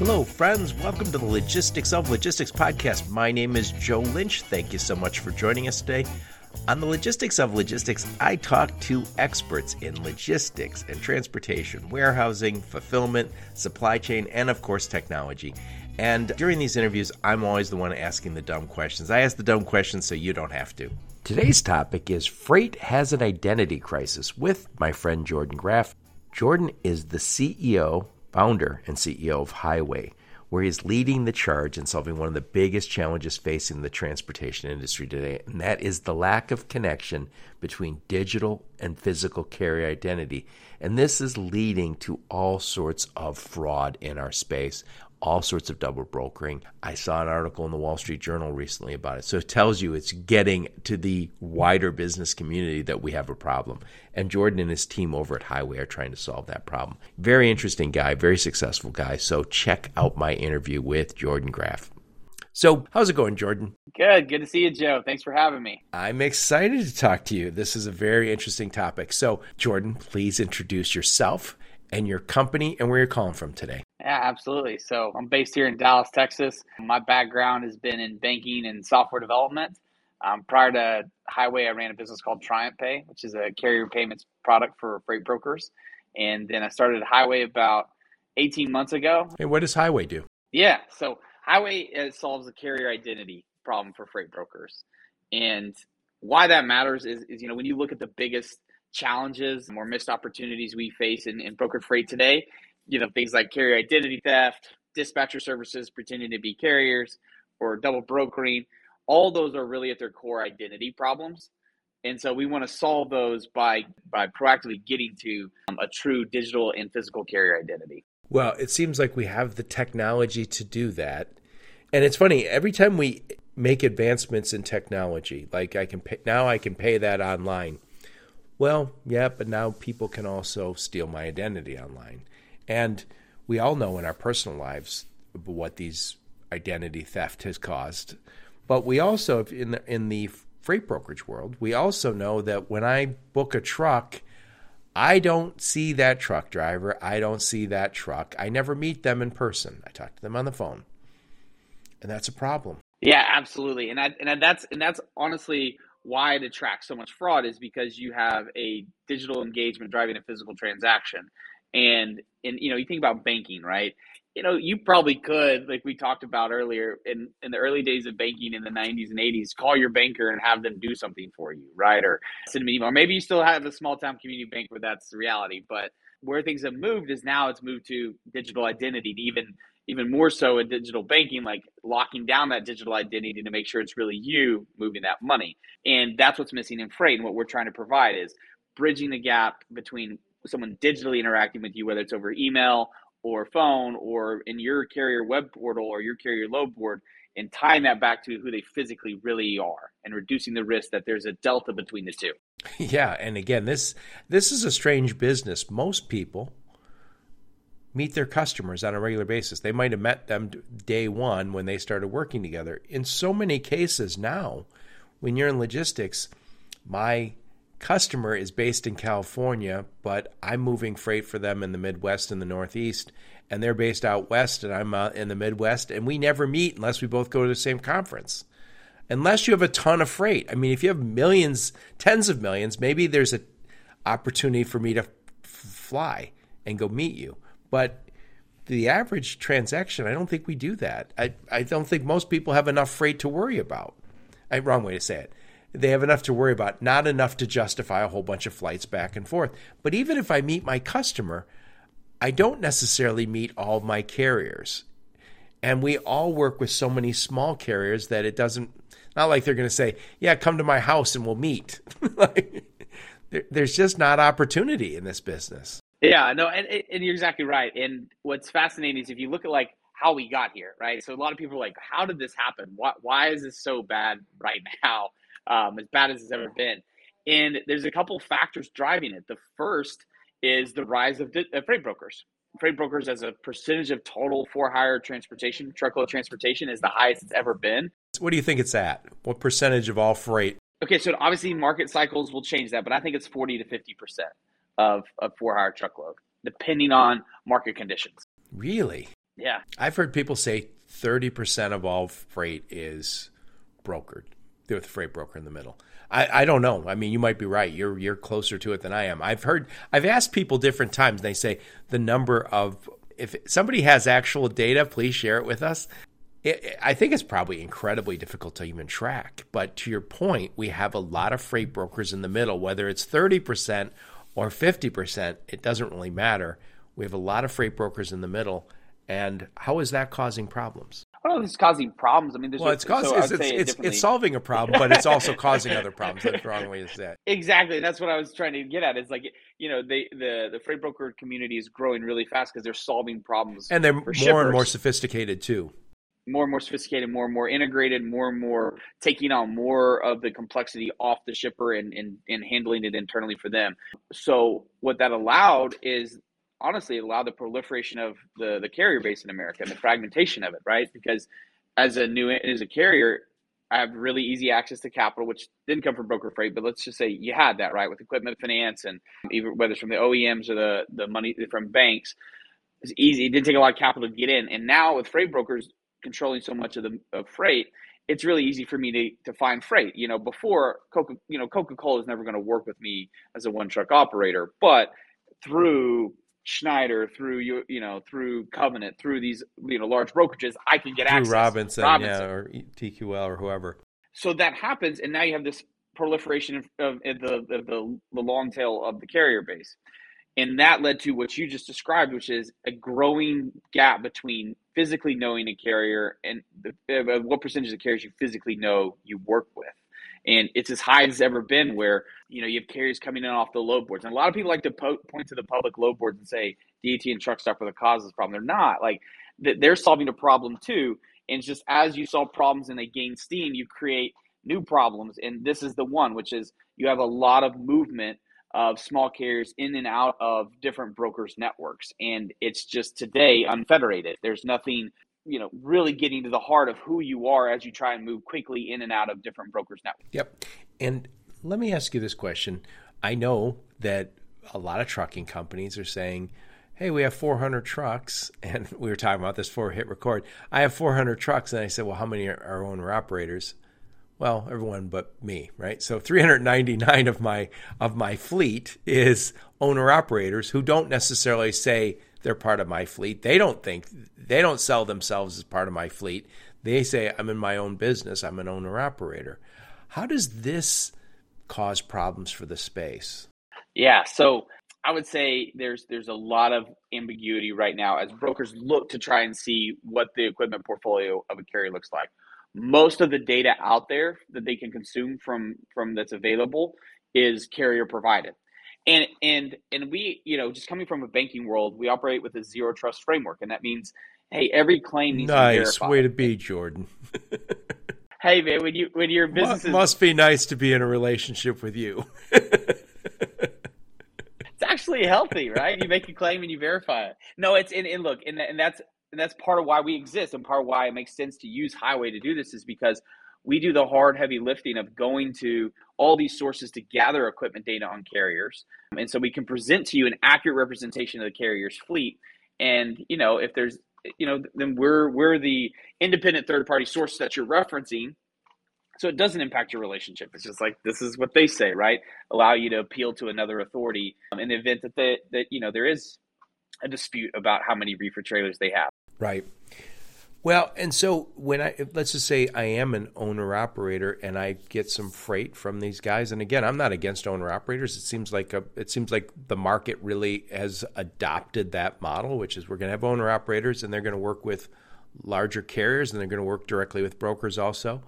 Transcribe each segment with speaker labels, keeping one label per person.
Speaker 1: Hello, friends. Welcome to the Logistics of Logistics podcast. My name is Joe Lynch. Thank you so much for joining us today. On the Logistics of Logistics, I talk to experts in logistics and transportation, warehousing, fulfillment, supply chain, and of course, technology. And during these interviews, I'm always the one asking the dumb questions. I ask the dumb questions so you don't have to. Today's topic is Freight has an identity crisis with my friend Jordan Graft. Jordan is the CEO founder and CEO of Highway, where he's leading the charge in solving one of the biggest challenges facing the transportation industry today, and that is the lack of connection between digital and physical carrier identity. And this is leading to all sorts of fraud in our space, all sorts of double brokering. I saw an article in the Wall Street Journal recently about it. So it tells you it's getting to the wider business community that we have a problem. And Jordan and his team over at Highway are trying to solve that problem. Very interesting guy, very successful guy. So check out my interview with Jordan Graft. So, how's it going, Jordan?
Speaker 2: Good. Good to see you, Joe. Thanks for having me.
Speaker 1: I'm excited to talk to you. This is a very interesting topic. So, Jordan, please introduce yourself and your company and where you're calling from today.
Speaker 2: Yeah, absolutely. So I'm based here in Dallas, Texas. My background has been in banking and software development. Um, prior to Highway, I ran a business called TriumphPay, which is a carrier payments product for freight brokers. And then I started Highway about 18 months ago.
Speaker 1: Hey, what does Highway do?
Speaker 2: Yeah, so Highway uh, solves the carrier identity problem for freight brokers. And why that matters is, is you know, when you look at the biggest challenges, more missed opportunities we face in, in brokered freight today, you know, things like carrier identity theft, dispatcher services pretending to be carriers, or double brokering. All those are really at their core identity problems. And so we want to solve those by by proactively getting to um, a true digital and physical carrier identity.
Speaker 1: Well, it seems like we have the technology to do that. And it's funny, every time we make advancements in technology, like I can pay, now I can pay that online. Well, yeah, but now people can also steal my identity online. And we all know in our personal lives what these identity theft has caused. But we also, in the, in the freight brokerage world, we also know that when I book a truck, I don't see that truck driver. I don't see that truck. I never meet them in person. I talk to them on the phone. And that's a problem.
Speaker 2: Yeah, absolutely. And I, and that's and that's honestly why it attracts so much fraud is because you have a digital engagement driving a physical transaction. And and you know, you think about banking, right? You know, you probably could, like we talked about earlier, in in the early days of banking in the '90s and '80s, call your banker and have them do something for you, right? Or send an email. Or maybe you still have a small town community bank where that's the reality. But where things have moved is now it's moved to digital identity, to even even more so in digital banking, like locking down that digital identity to make sure it's really you moving that money. And that's what's missing in freight. And what we're trying to provide is bridging the gap between someone digitally interacting with you, whether it's over email or phone or in your carrier web portal or your carrier load board, and tying that back to who they physically really are and reducing the risk that there's a delta between the two.
Speaker 1: Yeah, and again, this this is a strange business. Most people meet their customers on a regular basis. They might have met them day 1 when they started working together. In so many cases now, when you're in logistics, my customer is based in California, but I'm moving freight for them in the Midwest and the Northeast, and they're based out west, and I'm in the Midwest, and we never meet unless we both go to the same conference. Unless you have a ton of freight. I mean, if you have millions, tens of millions, maybe there's an opportunity for me to f- fly and go meet you. But the average transaction, I don't think we do that. I, I don't think most people have enough freight to worry about. I, wrong way to say it they have enough to worry about, not enough to justify a whole bunch of flights back and forth. But even if I meet my customer, I don't necessarily meet all my carriers. And we all work with so many small carriers that it doesn't, not like they're going to say, yeah, come to my house and we'll meet. like, there, there's just not opportunity in this business.
Speaker 2: Yeah, no, and, and you're exactly right. And what's fascinating is if you look at like how we got here, right? So a lot of people are like, how did this happen? Why, why is this so bad right now? um, as bad as it's ever been. And there's a couple factors driving it. The first is the rise of, di- freight brokers. Freight brokers, as a percentage of total for hire transportation, truckload transportation, is the highest it's ever been.
Speaker 1: What do you think it's at? What percentage of all freight?
Speaker 2: Okay, so obviously market cycles will change that, but I think it's 40 to 50% of, of for hire truckload, depending on market conditions.
Speaker 1: Really?
Speaker 2: Yeah.
Speaker 1: I've heard people say 30% of all freight is brokered with a freight broker in the middle. I, I don't know. I mean, you might be right. You're you're closer to it than I am. I've heard I've asked people different times. And they say the number of if somebody has actual data, please share it with us. It, I think it's probably incredibly difficult to even track. But to your point, we have a lot of freight brokers in the middle, whether it's 30% or 50%, it doesn't really matter. We have a lot of freight brokers in the middle. And how is that causing problems?
Speaker 2: I don't know if it's causing problems. I mean,
Speaker 1: well, it's causing so it's, it's, it it's, solving a problem, but it's also causing other problems. That's the wrong way to say it.
Speaker 2: Exactly. That's what I was trying to get at. It's like you know, they, the the freight broker community is growing really fast because they're solving problems,
Speaker 1: and they're more shippers. and more sophisticated too.
Speaker 2: More and more sophisticated, more and more integrated, more and more taking on more of the complexity off the shipper and, and, and handling it internally for them. So what that allowed is honestly allowed the proliferation of the the carrier base in America and the fragmentation of it, right? Because as a new as a carrier, I have really easy access to capital, which didn't come from broker freight, but let's just say you had that right with equipment finance and even whether it's from the OEMs or the the money from banks. It's easy. It didn't take a lot of capital to get in, and now with freight brokers controlling so much of the of freight, it's really easy for me to, to find freight. You know, before Coca, you know, Coca Cola is never going to work with me as a one truck operator, but through Schneider, through you, you know, through Covenant, through these you know large brokerages, I can get
Speaker 1: through
Speaker 2: access.
Speaker 1: Robinson, Robinson, yeah, or TQL or whoever.
Speaker 2: So that happens, and now you have this proliferation of, of, of the, of the the long tail of the carrier base, and that led to what you just described, which is a growing gap between physically knowing a carrier and the, uh, what percentage of carriers you physically know you work with and it's as high as it's ever been. Where you know you have carriers coming in off the load boards, and a lot of people like to po- point to the public load boards and say DAT and Truckstop are the cause of this problem. They're not. Like they're solving a problem too, and just as you solve problems and they gain steam, you create new problems, and this is the one, which is you have a lot of movement of small carriers in and out of different brokers networks and it's just today unfederated there's nothing you know really getting to the heart of who you are as you try and move quickly in and out of different brokers networks.
Speaker 1: Yep. And let me ask you this question. I know that a lot of trucking companies are saying, "Hey, we have 400 trucks," and we were talking about this for hit record. I have 400 trucks, and I said, "Well, how many are owner operators?" Well, everyone but me, right? So 399 of my of my fleet is owner operators who don't necessarily say they're part of my fleet. They don't think they don't sell themselves as part of my fleet. They say I'm in my own business. I'm an owner operator. How does this cause problems for the space?
Speaker 2: Yeah, so I would say there's there's a lot of ambiguity right now as brokers look to try and see what the equipment portfolio of a carrier looks like. Most of the data out there that they can consume from from that's available is carrier provided. And and and we you know just coming from a banking world we operate with a zero trust framework and that means hey every claim needs
Speaker 1: nice
Speaker 2: to be Nice.
Speaker 1: way to be jordan.
Speaker 2: Hey man when you when your business
Speaker 1: must, must be nice to be in a relationship with you.
Speaker 2: It's actually healthy right? You make a claim and you verify it. No it's and, and look and, and that's and that's part of why we exist and part of why it makes sense to use highway to do this is because we do the hard, heavy lifting of going to all these sources to gather equipment data on carriers. And so we can present to you an accurate representation of the carrier's fleet. And, you know, if there's, you know, then we're, we're the independent third party source that you're referencing. So it doesn't impact your relationship. It's just like, this is what they say, right? Allow you to appeal to another authority um, in the event that, they, that, you know, there is a dispute about how many reefer trailers they have.
Speaker 1: Right. Well, and so when I let's just say I am an owner operator and I get some freight from these guys, and again, I'm not against owner operators. It seems like a, it seems like the market really has adopted that model, which is we're going to have owner operators and they're going to work with larger carriers and they're going to work directly with brokers also.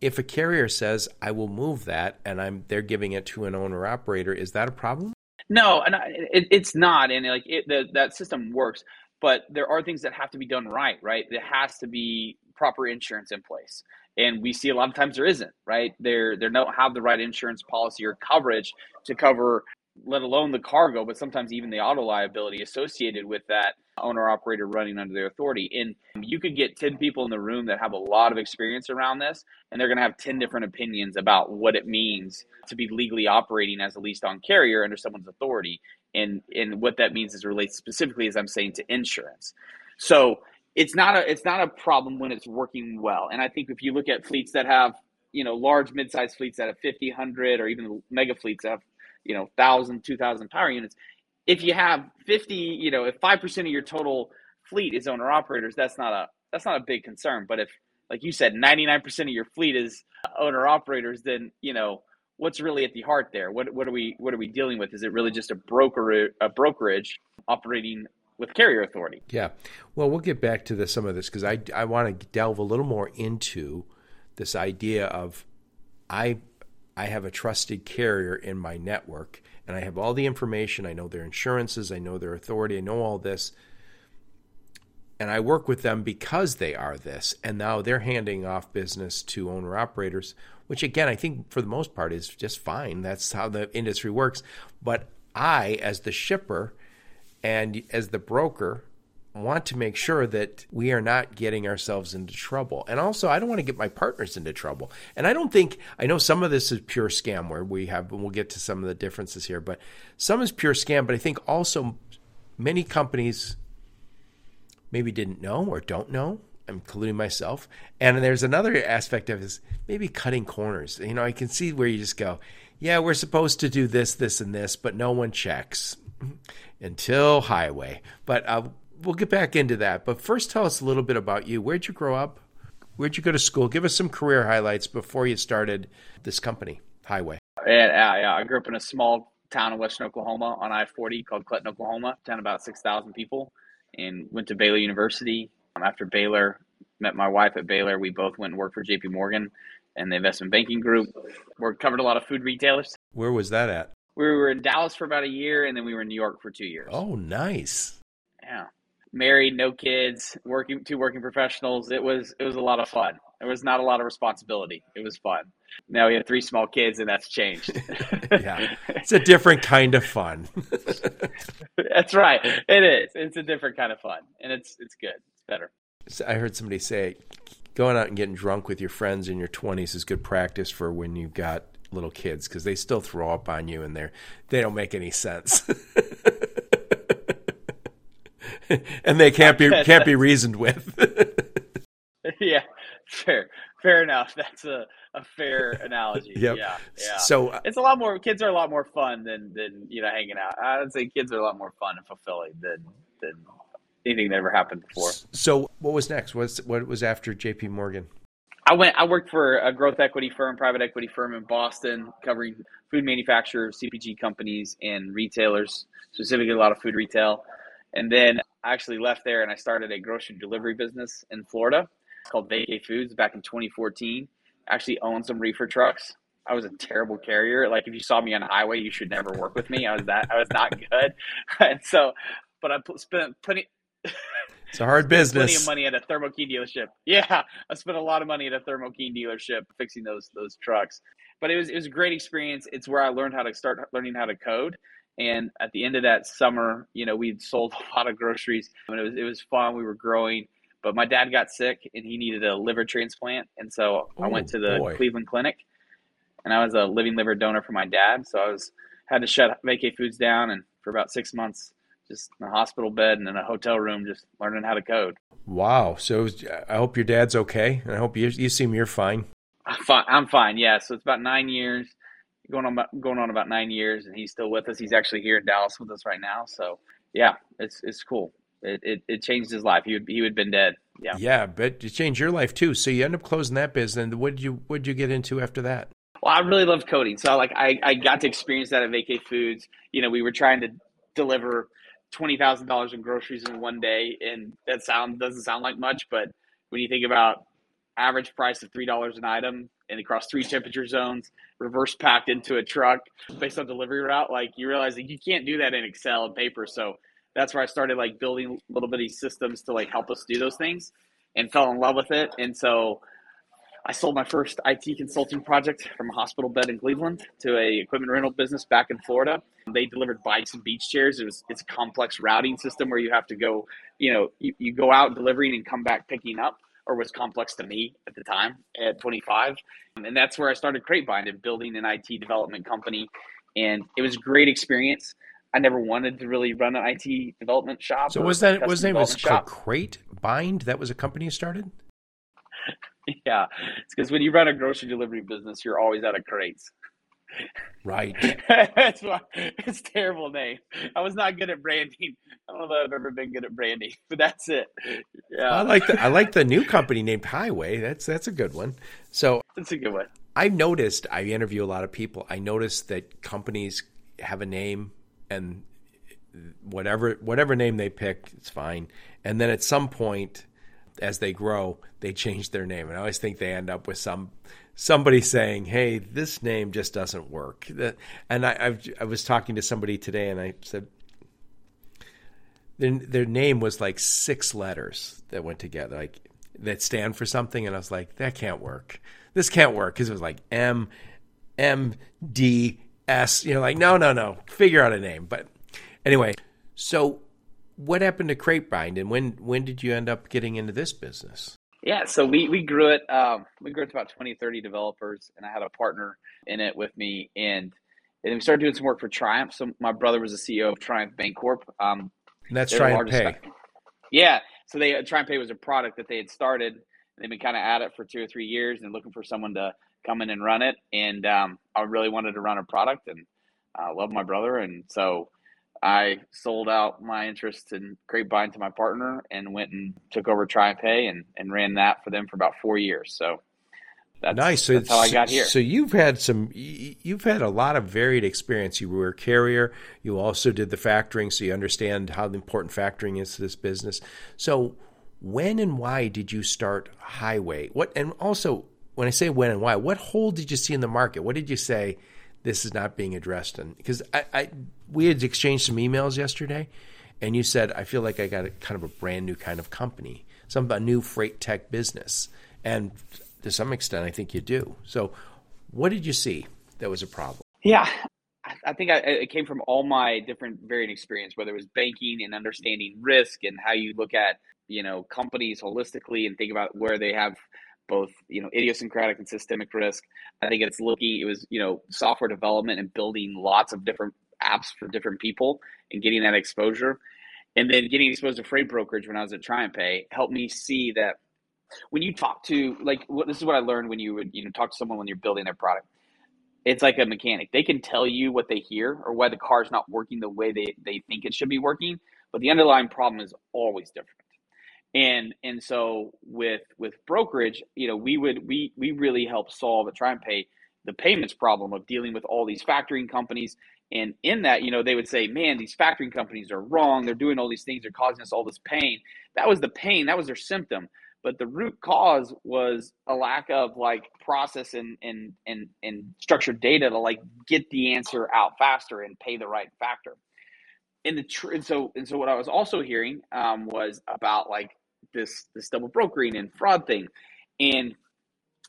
Speaker 1: If a carrier says I will move that and I'm they're giving it to an owner operator, is that a problem?
Speaker 2: No, and it, it's not, and like it, the, that system works but there are things that have to be done right, right? There has to be proper insurance in place. And we see a lot of times there isn't, right? There they don't have the right insurance policy or coverage to cover let alone the cargo, but sometimes even the auto liability associated with that owner operator running under their authority. And you could get 10 people in the room that have a lot of experience around this, and they're going to have 10 different opinions about what it means to be legally operating as a leased on carrier under someone's authority and and what that means as relates specifically as I'm saying to insurance. So it's not a it's not a problem when it's working well. And I think if you look at fleets that have you know large mid-sized fleets that have 50 100 or even mega fleets that have you know 1000 2000 power units if you have 50 you know if 5% of your total fleet is owner operators that's not a that's not a big concern but if like you said 99% of your fleet is owner operators then you know what's really at the heart there what, what are we what are we dealing with is it really just a broker a brokerage operating with carrier authority
Speaker 1: yeah well we'll get back to some of this because i i want to delve a little more into this idea of I I have a trusted carrier in my network and I have all the information. I know their insurances, I know their authority, I know all this. And I work with them because they are this. And now they're handing off business to owner operators, which again, I think for the most part is just fine. That's how the industry works. But I, as the shipper and as the broker, want to make sure that we are not getting ourselves into trouble. And also, I don't want to get my partners into trouble. And I don't think, I know some of this is pure scam where we have, and we'll get to some of the differences here, but some is pure scam. But I think also many companies maybe didn't know or don't know. Including myself. And there's another aspect of this, maybe cutting corners. You know, I can see where you just go, yeah, we're supposed to do this, this, and this, but no one checks until highway. But uh, we'll get back into that. But first, tell us a little bit about you. Where'd you grow up? Where'd you go to school? Give us some career highlights before you started this company, Highway.
Speaker 2: Yeah, yeah. I grew up in a small town in western Oklahoma on I 40 called Clinton, Oklahoma, town about 6,000 people, and went to Baylor University. Um, after Baylor, met my wife at Baylor. We both went and worked for JP Morgan and the investment banking group. We covered a lot of food retailers.
Speaker 1: Where was that at?
Speaker 2: We were in Dallas for about a year, and then we were in New York for two years.
Speaker 1: Oh, nice.
Speaker 2: Yeah married, no kids, working two working professionals. It was it was a lot of fun. There was not a lot of responsibility. It was fun. Now we have three small kids, and that's changed.
Speaker 1: yeah, it's a different kind of fun.
Speaker 2: that's right. It is. It's a different kind of fun, and it's it's good. Better.
Speaker 1: I heard somebody say, going out and getting drunk with your friends in your twenties is good practice for when you've got little kids because they still throw up on you and they're they don't make any sense. and they can't be can't be reasoned with.
Speaker 2: yeah, fair, fair enough. That's a, a fair analogy. Yep. Yeah, yeah.
Speaker 1: So uh,
Speaker 2: it's a lot more. Kids are a lot more fun than than you know hanging out. I would say kids are a lot more fun and fulfilling than than anything that ever happened before.
Speaker 1: So what was next? What's what was after J.P. Morgan?
Speaker 2: I went. I worked for a growth equity firm, private equity firm in Boston, covering food manufacturers, CPG companies, and retailers, specifically a lot of food retail. And then I actually left there and I started a grocery delivery business in Florida called Vacay Foods back in 2014. I actually owned some reefer trucks. I was a terrible carrier. Like if you saw me on the highway, you should never work with me. I was that I was not good. and so, but I spent plenty.
Speaker 1: It's a hard business.
Speaker 2: Plenty of money at a Thermo King dealership. Yeah, I spent a lot of money at a Thermo King dealership fixing those those trucks. But it was it was a great experience. It's where I learned how to start learning how to code. And at the end of that summer, you know, we'd sold a lot of groceries. I mean, it was it was fun. We were growing, but my dad got sick and he needed a liver transplant, and so I went to the boy. Cleveland Clinic, and I was a living liver donor for my dad. So I was had to shut Vacay Foods down, and for about six months, just in a hospital bed and in a hotel room, just learning how to code.
Speaker 1: Wow. So I hope your dad's okay, and I hope you you seem you're fine.
Speaker 2: I'm fine. I'm fine. Yeah. So it's about nine years going on about, going on about nine years, and he's still with us. He's actually here in Dallas with us right now. So yeah, it's it's cool. It, it, it changed his life. He would he would have been dead. Yeah.
Speaker 1: Yeah, but it changed your life too. So you end up closing that business. And what did you what did you get into after that?
Speaker 2: Well, I really loved coding. So like I, I got to experience that at Vacay Foods. You know, we were trying to deliver twenty thousand dollars in groceries in one day, and that sound doesn't sound like much, but when you think about average price of three dollars an item and across three temperature zones, reverse packed into a truck based on delivery route. Like you realize that you can't do that in Excel and paper. So that's where I started like building little bitty systems to like help us do those things and fell in love with it. And so I sold my first IT consulting project from a hospital bed in Cleveland to a equipment rental business back in Florida. They delivered bikes and beach chairs. It was it's a complex routing system where you have to go, you know, you, you go out delivering and come back picking up or was complex to me at the time at 25. And that's where I started Cratebind and building an IT development company. And it was a great experience. I never wanted to really run an IT development shop.
Speaker 1: So was that was name was called Crate Bind, that was a company you started?
Speaker 2: Yeah, it's because when you run a grocery delivery business, you're always out of crates.
Speaker 1: Right.
Speaker 2: That's why it's terrible name. I was not good at branding. I don't know that I've ever been good at branding, but that's it.
Speaker 1: Yeah. I like the I like the new company named Highway. That's that's a good one. So
Speaker 2: that's a good one.
Speaker 1: I've noticed I interview a lot of people. I noticed that companies have a name and whatever whatever name they pick, it's fine. And then at some point as they grow, they change their name. And I always think they end up with some somebody saying, "Hey, this name just doesn't work." And I, I've, i was talking to somebody today, and I said their their name was like six letters that went together, like that stand for something, and I was like, "That can't work. This can't work," because it was like M M D S. You know, like no, no, no. Figure out a name. But anyway, so what happened to Cratebind, and when when did you end up getting into this business?
Speaker 2: Yeah, so we, we grew it. Um, we grew it to about 20, 30 developers, and I had a partner in it with me. And, and we started doing some work for Triumph. So my brother was the CEO of Triumph Bancorp. Um,
Speaker 1: and that's Triumph Pay.
Speaker 2: Yeah. So they Triumph Pay was a product that they had started. They've been kind of at it for two or three years and looking for someone to come in and run it. And um, I really wanted to run a product and I uh, love my brother. And so I sold out my interest in Cratebind to my partner and went and took over TriPay and, and ran that for them for about four years. So
Speaker 1: that's, nice. So
Speaker 2: that's how I got here.
Speaker 1: So you've had some, you've had a lot of varied experience. You were a carrier. You also did the factoring, so you understand how important factoring is to this business. So when and why did you start Highway? What and also when I say when and why, what hole did you see in the market? What did you say? This is not being addressed. And because I, I, we had exchanged some emails yesterday, and you said I feel like I got a kind of a brand new kind of company, some a new freight tech business, and to some extent, I think you do. So, what did you see that was a problem?
Speaker 2: Yeah, I think I, it came from all my different varying experience, whether it was banking and understanding risk and how you look at you know companies holistically and think about where they have both you know idiosyncratic and systemic risk. I think it's looking it was you know software development and building lots of different apps for different people and getting that exposure, and then getting exposed to freight brokerage when I was at TriumphPay helped me see that when you talk to like what this is what I learned when you would you know talk to someone when you're building their product. It's like a mechanic. They can tell you what they hear or why the car's not working the way they, they think it should be working, but the underlying problem is always different and and so with with brokerage you know we would we we really help solve at pay the payments problem of dealing with all these factoring companies. And in that you know they would say man these factoring companies are wrong. They're doing all these things. They're causing us all this pain. That was the pain. That was their symptom. But the root cause was a lack of like process and and and, and structured data to like get the answer out faster and pay the right factor and the tr- and so and so what I was also hearing um, was about like this this double brokering and fraud thing, and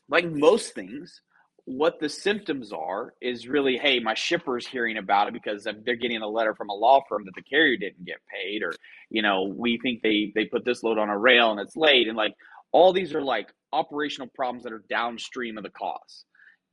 Speaker 2: like most things, what the symptoms are is really hey my shipper's hearing about it because they're getting a letter from a law firm that the carrier didn't get paid or you know we think they they put this load on a rail and it's late. And like all these are like operational problems that are downstream of the cause.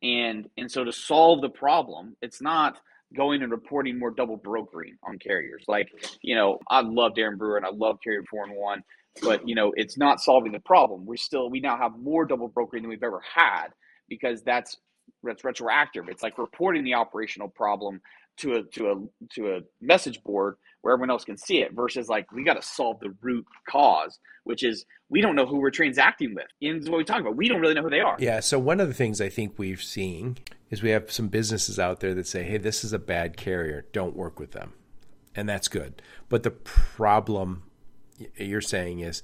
Speaker 2: And and so to solve the problem it's not going and reporting more double brokering on carriers. Like, you know, I love Darren Brewer and I love Carrier Four and One, but you know, it's not solving the problem. We're still we now have more double brokering than we've ever had because that's that's retroactive. It's like reporting the operational problem to a to a to a message board where everyone else can see it versus like we got to solve the root cause which is we don't know who we're transacting with. And what we talk about. We don't really know who they are.
Speaker 1: Yeah so one of the things i think we've seen is we have some businesses out there that say hey this is a bad carrier. Don't work with them. And that's good. But the problem you're saying is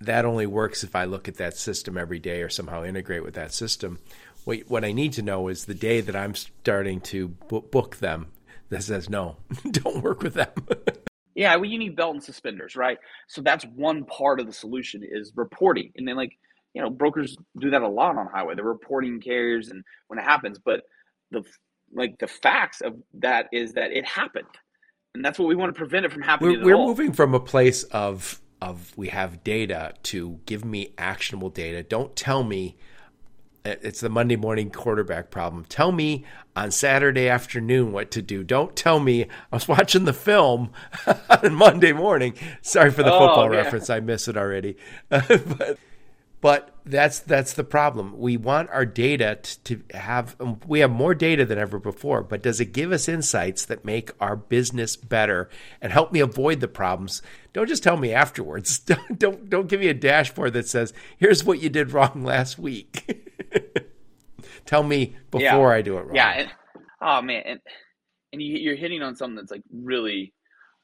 Speaker 1: that only works if i look at that system every day or somehow integrate with that system. What, what I need to know is the day that I'm starting to book them that says no, don't work with them.
Speaker 2: yeah, well, you need belt and suspenders, right? So that's one part of the solution is reporting, and then like you know, brokers do that a lot on highway. They're reporting carriers and when it happens, but the like the facts of that is that it happened, and that's what we want to prevent it from happening.
Speaker 1: We're, we're moving from a place of of we have data to give me actionable data. Don't tell me It's the Monday morning quarterback problem. Tell me on Saturday afternoon what to do. Don't tell me I was watching the film on Monday morning. Sorry for the oh, football yeah. reference. I miss it already. but but that's that's the problem. We want our data to, to have um, we have more data than ever before, but does it give us insights that make our business better and help me avoid the problems? Don't just tell me afterwards. Don't don't, don't give me a dashboard that says, "Here's what you did wrong last week." tell me before
Speaker 2: yeah.
Speaker 1: I do it wrong.
Speaker 2: Yeah. And, oh man, and and you, are hitting on something that's like really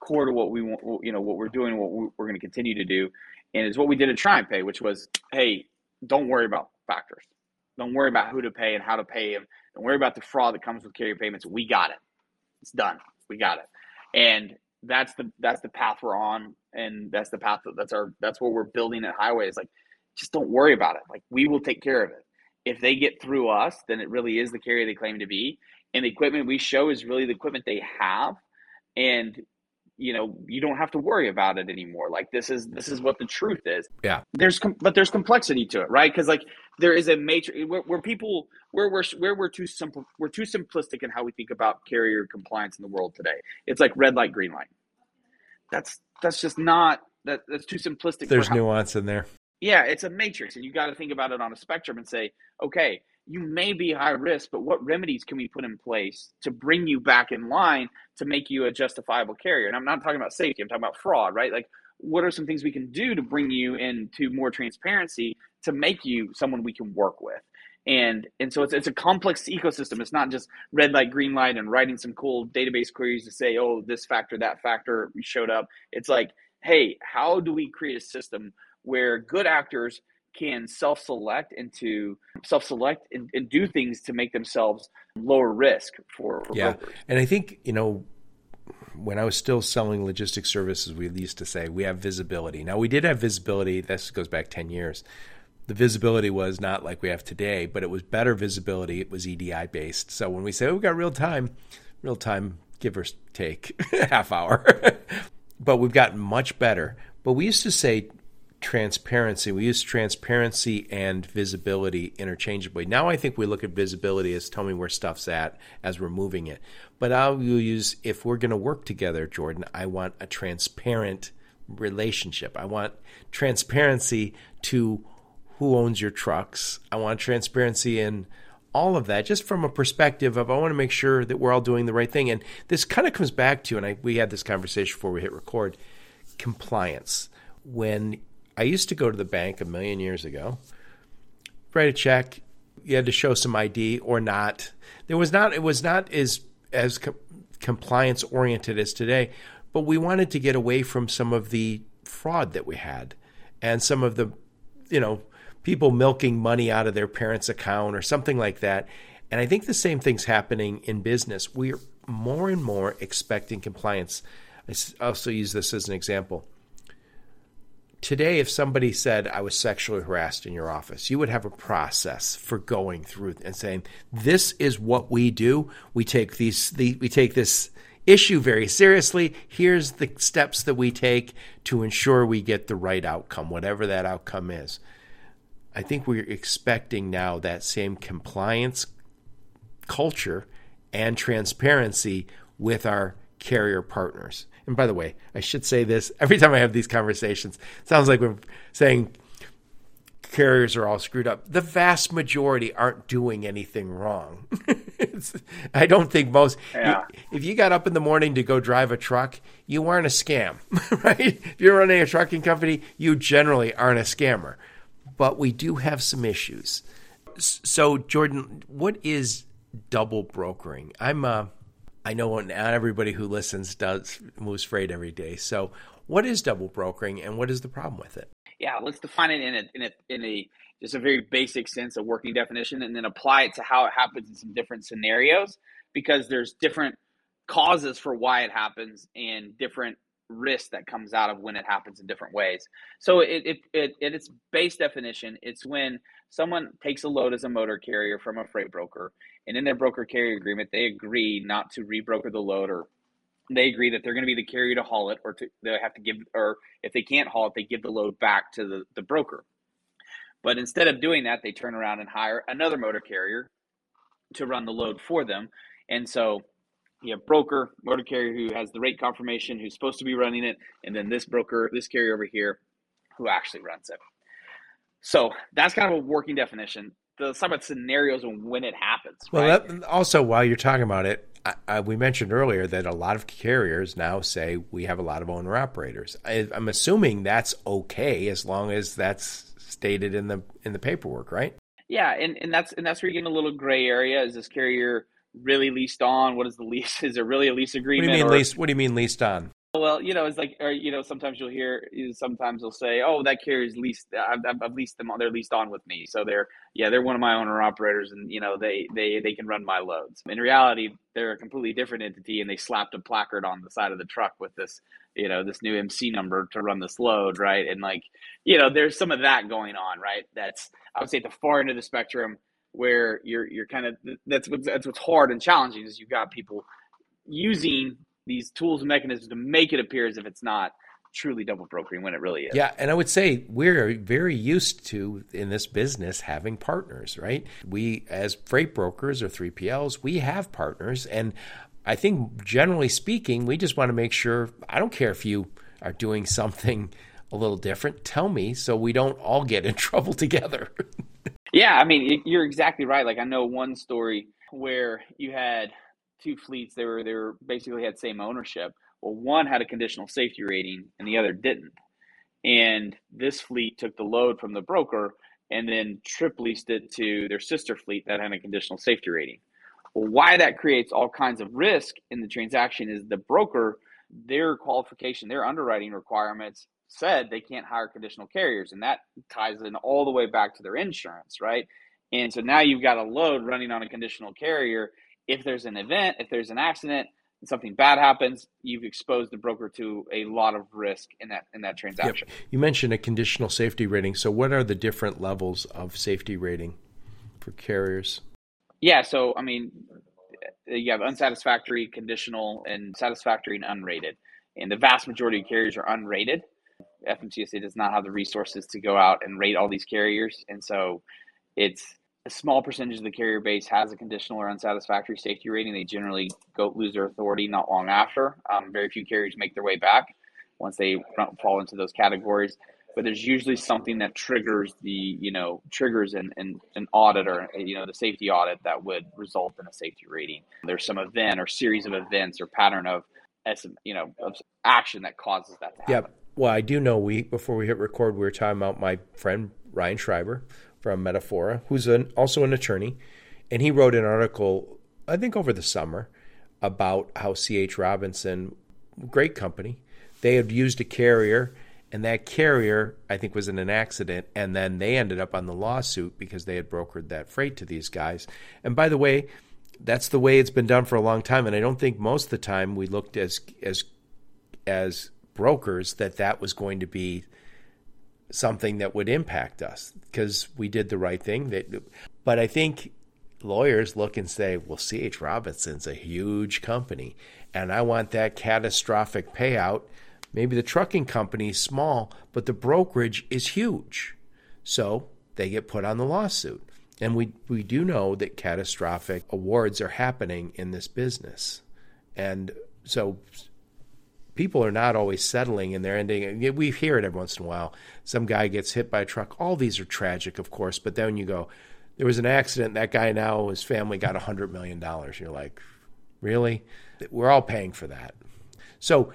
Speaker 2: core to what we want. You know what we're doing, what we're going to continue to do and it's what we did at Try and TriumphPay, which was, hey, don't worry about factors. Don't worry about who to pay and how to pay them. Don't worry about the fraud that comes with carrier payments. We got it. It's done. We got it. And that's the that's the path we're on, and that's the path that, that's our that's what we're building at Highways. Like, just don't worry about it. Like, we will take care of it. If they get through us, then it really is the carrier they claim to be, and the equipment we show is really the equipment they have. And you know you don't have to worry about it anymore. Like this is this is what the truth is.
Speaker 1: Yeah.
Speaker 2: There's com- but there's complexity to it right? Because like there is a major where, where people where we're where we're too simple we're too simplistic in how we think about carrier compliance in the world today. It's like red light green light. That's that's just not that that's too simplistic
Speaker 1: there's how, nuance in there.
Speaker 2: Yeah it's a matrix and you got to think about it on a spectrum and say okay you may be high risk, but what remedies can we put in place to bring you back in line to make you a justifiable carrier? And I'm not talking about safety, I'm talking about fraud, right? Like, what are some things we can do to bring you into more transparency to make you someone we can work with? And and so it's, it's a complex ecosystem. It's not just red light, green light, and writing some cool database queries to say, oh, this factor, that factor showed up. It's like, hey, how do we create a system where good actors can self-select and to self-select and, and, do things to make themselves lower risk for,
Speaker 1: yeah. brokers. and i think you know when i was still selling logistics services we used to say we have visibility. Now we did have visibility this goes back 10 years. The visibility was not like we have today but it was better visibility. It was edi based. So when we say oh, we got real time real time give or take half hour. But we've gotten much better. But we used to say transparency. We use transparency and visibility interchangeably. Now I think we look at visibility as tell me where stuff's at as we're moving it. But I'll use if we're going to work together, Jordan, I want a transparent relationship. I want transparency to who owns your trucks. I want transparency in all of that just from a perspective of I want to make sure that we're all doing the right thing. And this kind of comes back to, and I, we had this conversation before we hit record, compliance. When I used to go to the bank a million years ago, write a check. You had to show some ID or not. There was not. It was not as as com- compliance oriented as today. But we wanted to get away from some of the fraud that we had, and some of the, you know, people milking money out of their parents' account or something like that. And I think the same thing's happening in business. We're more and more expecting compliance. I also use this as an example today, if somebody said I was sexually harassed in your office, you would have a process for going through and saying, "This is what we do. We take these. The, we take this." issue very seriously. Here's the steps that we take to ensure we get the right outcome, whatever that outcome is. I think we're expecting now that same compliance culture and transparency with our carrier partners. And by the way, I should say this every time I have these conversations. sounds like we're saying carriers are all screwed up. The vast majority aren't doing anything wrong. I don't think most.
Speaker 2: Yeah.
Speaker 1: You, if you got up in the morning to go drive a truck, you aren't a scam, right? If you're running a trucking company, you generally aren't a scammer. But we do have some issues. So, Jordan, what is double brokering? I'm uh, I know not everybody who listens does moves freight every day. So, what is double brokering, and what is the problem with it?
Speaker 2: Yeah, let's define it in a in a in a just a very basic sense, a working definition, and then apply it to how it happens in some different scenarios because there's different causes for why it happens and different risk that comes out of when it happens in different ways. So it, it, it, it, its base definition, it's when someone takes a load as a motor carrier from a freight broker, and in their broker carrier agreement, they agree not to rebroker the load or they agree that they're going to be the carrier to haul it or to, they have to give or if they can't haul it they give the load back to the, the broker But instead of doing that, they turn around and hire another motor carrier to run the load for them. And so you have broker, motor carrier who has the rate confirmation, who's supposed to be running it, and then this broker, this carrier over here, who actually runs it. So that's kind of a working definition. The some about scenarios and when it happens.
Speaker 1: Well,
Speaker 2: right?
Speaker 1: that, also while you're talking about it, I, I, we mentioned earlier that a lot of carriers now say we have a lot of owner operators. I, I'm assuming that's okay as long as that's stated in the in the paperwork, right?
Speaker 2: Yeah, and, and that's and that's where you get in a little gray area. Is this carrier really leased on? What is the lease? Is it really a lease agreement?
Speaker 1: What do you mean
Speaker 2: or,
Speaker 1: leased? What do you mean leased on?
Speaker 2: Well, you know, it's like, or you know, sometimes you'll hear, sometimes they'll say, "Oh, that carrier's leased. I've, I've leased them. They're leased on with me, so they're, yeah, they're one of my owner operators, and you know, they they they can run my loads." In reality, they're a completely different entity, and they slapped a placard on the side of the truck with this, you know, this new MC number to run this load, right? And like, you know, there's some of that going on, right? That's I would say at the far end of the spectrum where you're you're kind of that's what's that's what's hard and challenging is you've got people using these tools and mechanisms to make it appear as if it's not truly double brokering when it really is.
Speaker 1: Yeah, and I would say we're very used to in this business having partners, right? We as freight brokers or 3PLs, we have partners and I think generally speaking, we just want to make sure I don't care if you are doing something a little different, tell me so we don't all get in trouble together.
Speaker 2: yeah, I mean, you're exactly right. Like I know one story where you had two fleets. They were they were basically had same ownership. Well, one had a conditional safety rating and the other didn't. And this fleet took the load from the broker and then trip leased it to their sister fleet that had a conditional safety rating. Well, why that creates all kinds of risk in the transaction is the broker, their qualification, their underwriting requirements said they can't hire conditional carriers. And that ties in all the way back to their insurance, right? And so now you've got a load running on a conditional carrier if there's an event, if there's an accident, and something bad happens, you've exposed the broker to a lot of risk in that in that transaction.
Speaker 1: Yep. You mentioned a conditional safety rating. So what are the different levels of safety rating for carriers?
Speaker 2: Yeah, so I mean, you have unsatisfactory, conditional, and satisfactory and unrated. And the vast majority of carriers are unrated. FMCSA does not have the resources to go out and rate all these carriers, and so it's a small percentage of the carrier base has a conditional or unsatisfactory safety rating. They generally go lose their authority not long after. Um, very few carriers make their way back once they fall into those categories. But there's usually something that triggers the, you know, triggers an, an, an audit or, you know, the safety audit that would result in a safety rating. There's some event or series of events or pattern of, you know, of action that causes that to happen.
Speaker 1: Yeah. Well, I do know we, before we hit record, we were talking about my friend Ryan Schreiber, from Metaphora, who's an, also an attorney, and he wrote an article, I think over the summer, about how C.H. Robinson, great company, they had used a carrier, and that carrier, I think, was in an accident, and then they ended up on the lawsuit because they had brokered that freight to these guys. And by the way, that's the way it's been done for a long time, and I don't think most of the time we looked as as as brokers that that was going to be something that would impact us because we did the right thing. That, but I think lawyers look and say, well, C.H. Robinson's a huge company, and I want that catastrophic payout. Maybe the trucking company is small, but the brokerage is huge. So they get put on the lawsuit. And we, we do know that catastrophic awards are happening in this business. And so people are not always settling and they're ending. We hear it every once in a while. Some guy gets hit by a truck. All these are tragic, of course, but then you go, there was an accident. That guy now, his family got a $100 million. You're like, really? We're all paying for that. So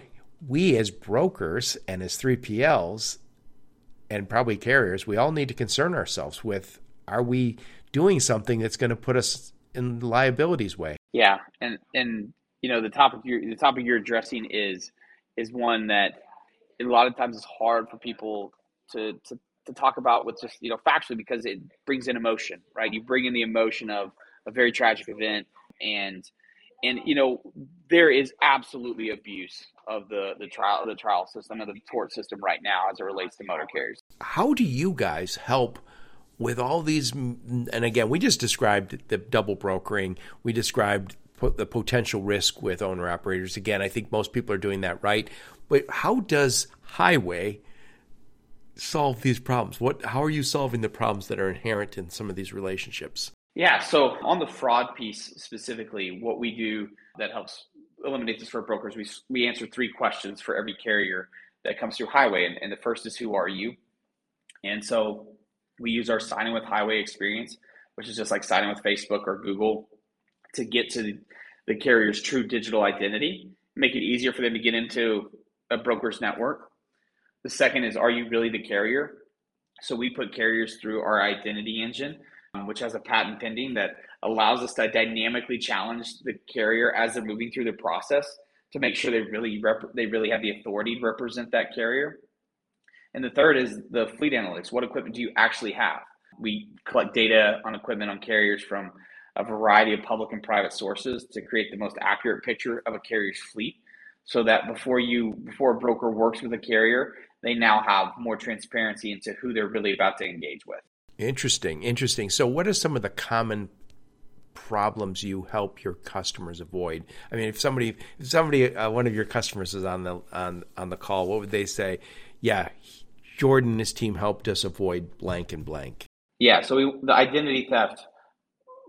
Speaker 1: we as brokers and as 3PLs and probably carriers, we all need to concern ourselves with are we doing something that's going to put us in liabilities way?
Speaker 2: Yeah. And, and, you know, the topic you're, the topic you're addressing is is one that a lot of times is hard for people to, to to talk about with just you know factually because it brings in emotion, right? You bring in the emotion of a very tragic event, and and you know there is absolutely abuse of the the trial the trial system of the tort system right now as it relates to motor carriers.
Speaker 1: How do you guys help? With all these, and again, we just described the double brokering. We described the potential risk with owner operators. Again, I think most people are doing that right. But how does highway solve these problems? What how are you solving the problems that are inherent in some of these relationships?
Speaker 2: Yeah, so on the fraud piece specifically, what we do that helps eliminate this for brokers, we we answer three questions for every carrier that comes through Highway, and, and the first is who are you? And so we use our signing with Highway experience, which is just like signing with Facebook or Google, to get to the carrier's true digital identity, make it easier for them to get into a broker's network. The second is, are you really the carrier? So we put carriers through our identity engine, um, which has a patent pending that allows us to dynamically challenge the carrier as they're moving through the process to make sure they really rep- they really have the authority to represent that carrier. And the third is the fleet analytics. What equipment do you actually have? We collect data on equipment on carriers from a variety of public and private sources to create the most accurate picture of a carrier's fleet so that before you before a broker works with a carrier they now have more transparency into who they're really about to engage with.
Speaker 1: Interesting interesting. So what are some of the common problems you help your customers avoid? I mean if somebody if somebody uh, one of your customers is on the on on the call what would they say? Yeah jordan and his team helped us avoid blank and blank.
Speaker 2: Yeah so we, the identity theft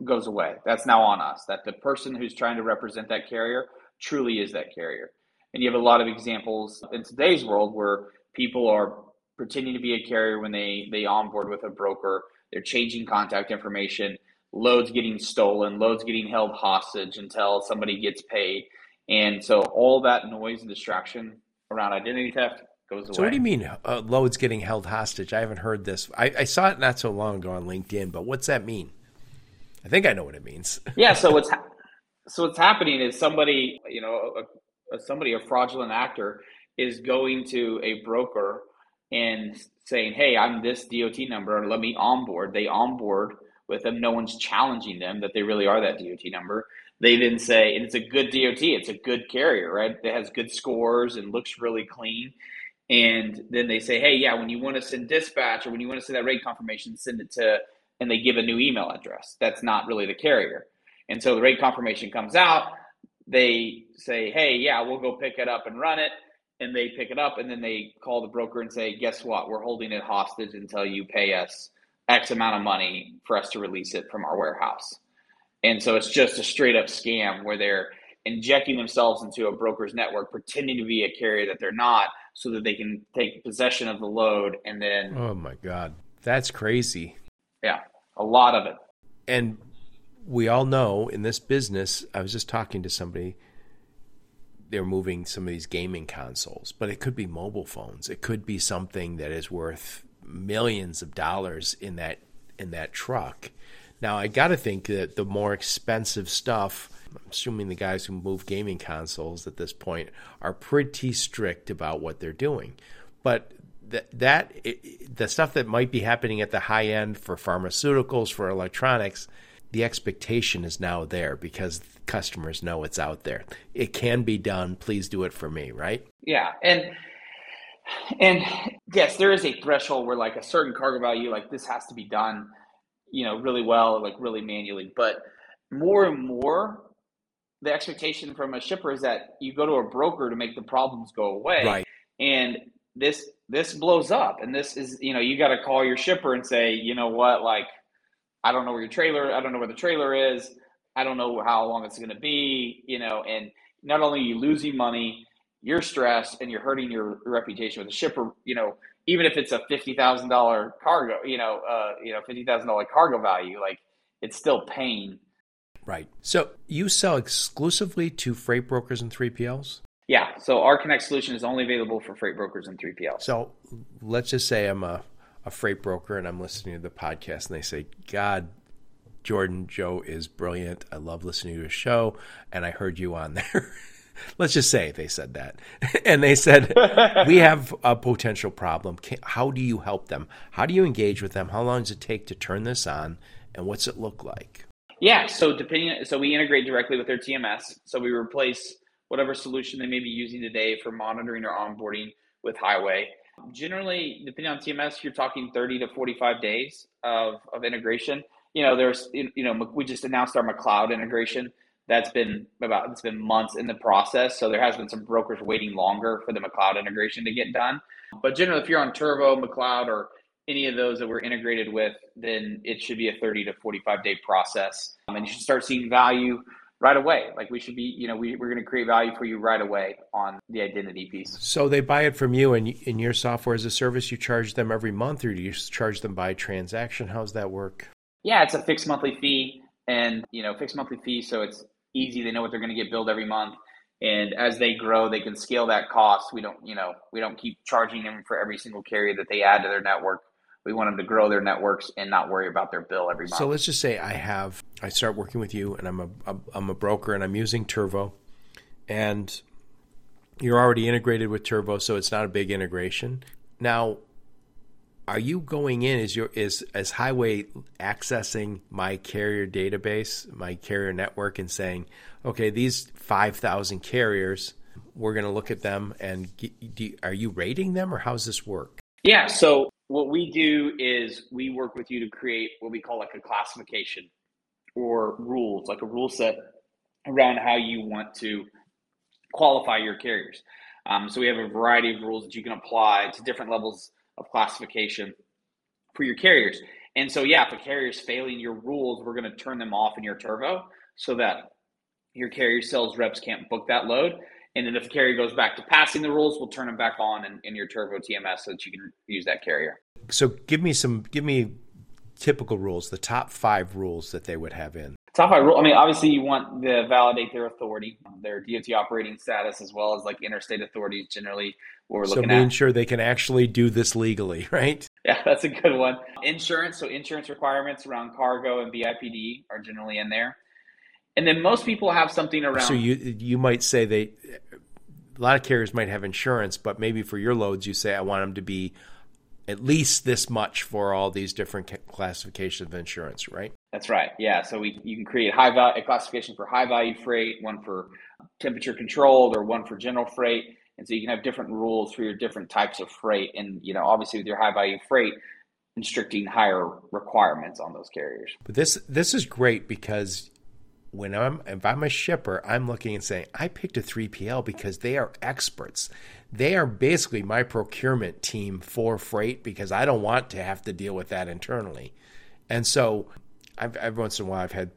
Speaker 2: goes away that's now on us that the person who's trying to represent that carrier truly is that carrier and you have a lot of examples in today's world where people are pretending to be a carrier when they they onboard with a broker. They're changing contact information. Loads getting stolen. Loads getting held hostage until somebody gets paid. And so all that noise and distraction around identity theft goes away.
Speaker 1: So what do you mean uh, loads getting held hostage? I haven't heard this. I, I, saw it not so long ago on LinkedIn, but what's that mean? I think I know what it means.
Speaker 2: yeah. So what's ha- so what's happening is somebody, you know, a, somebody, a fraudulent actor, is going to a broker and saying, "Hey, I'm this DOT number. Let me onboard." They onboard with them. No one's challenging them that they really are that DOT number. They then say, and it's a good DOT. It's a good carrier, right? It has good scores and looks really clean. And then they say, "Hey, yeah, when you want to send dispatch or when you want to send that rate confirmation, send it to." And they give a new email address. That's not really the carrier. And so the rate confirmation comes out they say, hey, yeah, we'll go pick it up and run it. And they pick it up and then they call the broker and say, guess what? We're holding it hostage until you pay us X amount of money for us to release it from our warehouse. And so it's just a straight up scam where they're injecting themselves into a broker's network, pretending to be a carrier that they're not, so that they can take possession of the load and then.
Speaker 1: Oh my God. That's crazy.
Speaker 2: Yeah, a lot of it.
Speaker 1: And we all know in this business, I was just talking to somebody, they're moving some of these gaming consoles, but it could be mobile phones. It could be something that is worth millions of dollars in that in that truck. Now I got to think that the more expensive stuff, I'm assuming the guys who move gaming consoles at this point are pretty strict about what they're doing. But that that it, the stuff that might be happening at the high end for pharmaceuticals, for electronics, the expectation is now there because customers know it's out there. It can be done. Please do it for me, right?
Speaker 2: Yeah. And and yes, there is a threshold where like a certain cargo value, like this has to be done, you know, really well, like really manually. But more and more, the expectation from a shipper is that you go to a broker to make the problems go away.
Speaker 1: Right.
Speaker 2: And this this blows up. And this is, you know, you got to call your shipper and say, you know what, like I don't know where your trailer, I don't know where the trailer is. I don't know how long it's going to be, you know, and not only are you losing money, you're stressed and you're hurting your reputation with the shipper, you know, even if it's a $50,000 cargo, you know, uh, you know, $50,000 cargo value, like it's still pain.
Speaker 1: Right. So you sell exclusively to freight brokers and 3PLs?
Speaker 2: Yeah. So our Connect solution is only available for freight brokers and 3PLs.
Speaker 1: So let's just say I'm a a freight broker and I'm listening to the podcast and they say, God, Jordan Joe is brilliant. I love listening to his show. And I heard you on there. Let's just say they said that. and they said, We have a potential problem. How do you help them? How do you engage with them? How long does it take to turn this on? And what's it look like?
Speaker 2: Yeah. So, depending, so we integrate directly with their TMS. So, we replace whatever solution they may be using today for monitoring or onboarding with Highway. Generally, depending on TMS, you're talking 30 to 45 days of, of integration. You know, there's, you know, we just announced our McLeod integration That's been about it's been months in the process. So there has been some brokers waiting longer for the McLeod integration to get done. But generally, if you're on Turvo, McLeod, or any of those that we're integrated with, then it should be a 30 to 45 day process. Um, and you should start seeing value right away. Like we should be, you know, we, we're going to create value for you right away on the identity piece.
Speaker 1: So they buy it from you and in your software as a service, you charge them every month or do you charge them by transaction? How's that work?
Speaker 2: Yeah, it's a fixed monthly fee and, you know, fixed monthly fee. So it's easy. They know what they're going to get billed every month. And as they grow, they can scale that cost. We don't, you know, we don't keep charging them for every single carrier that they add to their network we want them to grow their networks and not worry about their bill every month.
Speaker 1: So let's just say I have I start working with you and I'm a I'm a broker and I'm using Turvo and you're already integrated with Turvo so it's not a big integration. Now are you going in is your is as highway accessing my carrier database, my carrier network and saying, "Okay, these 5,000 carriers, we're going to look at them and do, are you rating them or how's this work?"
Speaker 2: Yeah, so what we do is we work with you to create what we call like a classification or rules, like a rule set around how you want to qualify your carriers. Um, so we have a variety of rules that you can apply to different levels of classification for your carriers. And so, yeah, if a carrier is failing your rules, we're going to turn them off in your Turvo so that your carrier sales reps can't book that load. And then if the carrier goes back to passing the rules, we'll turn them back on in, in your Turvo TMS so that you can use that carrier.
Speaker 1: So give me some, give me typical rules, the top five rules that they would have in.
Speaker 2: Top five rule. I mean, obviously you want to validate their authority, their DOT operating status, as well as like interstate authorities. Generally, what we're
Speaker 1: so
Speaker 2: looking
Speaker 1: at. sure they can actually do this legally, right?
Speaker 2: Yeah, that's a good one. Insurance. So insurance requirements around cargo and BIPD are generally in there. And then most people have something around.
Speaker 1: So you you might say they a lot of carriers might have insurance, but maybe for your loads, you say, I want them to be at least this much for all these different classifications of insurance, right?
Speaker 2: That's right. Yeah. So we you can create high value a classification for high value freight, one for temperature controlled, or one for general freight. And so you can have different rules for your different types of freight. And you know, obviously with your high value freight, constricting higher requirements on those carriers.
Speaker 1: But this this is great because when I'm if I'm a shipper, I'm looking and saying, I picked a 3PL because they are experts. They are basically my procurement team for freight because I don't want to have to deal with that internally. And so I've, every once in a while I've had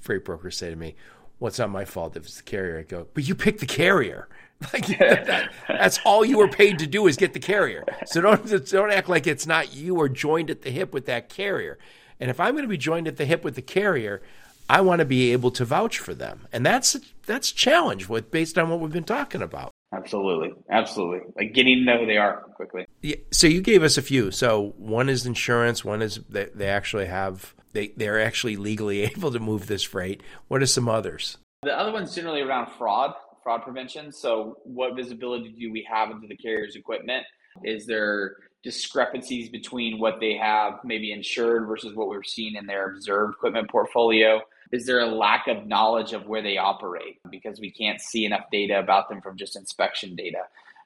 Speaker 1: freight brokers say to me, Well, not my fault if it's the carrier. I go, But you picked the carrier. Like that, that's all you were paid to do is get the carrier. So don't don't act like it's not you or joined at the hip with that carrier. And if I'm going to be joined at the hip with the carrier, I want to be able to vouch for them, and that's that's challenge with based on what we've been talking about.
Speaker 2: Absolutely, absolutely. Like getting to know who they are quickly.
Speaker 1: Yeah, so you gave us a few. So one is insurance. One is they, they actually have they they're actually legally able to move this freight. What are some others?
Speaker 2: The other one's generally around fraud, fraud prevention. So what visibility do we have into the carrier's equipment? Is there discrepancies between what they have maybe insured versus what we're seeing in their observed equipment portfolio? Is there a lack of knowledge of where they operate because we can't see enough data about them from just inspection data?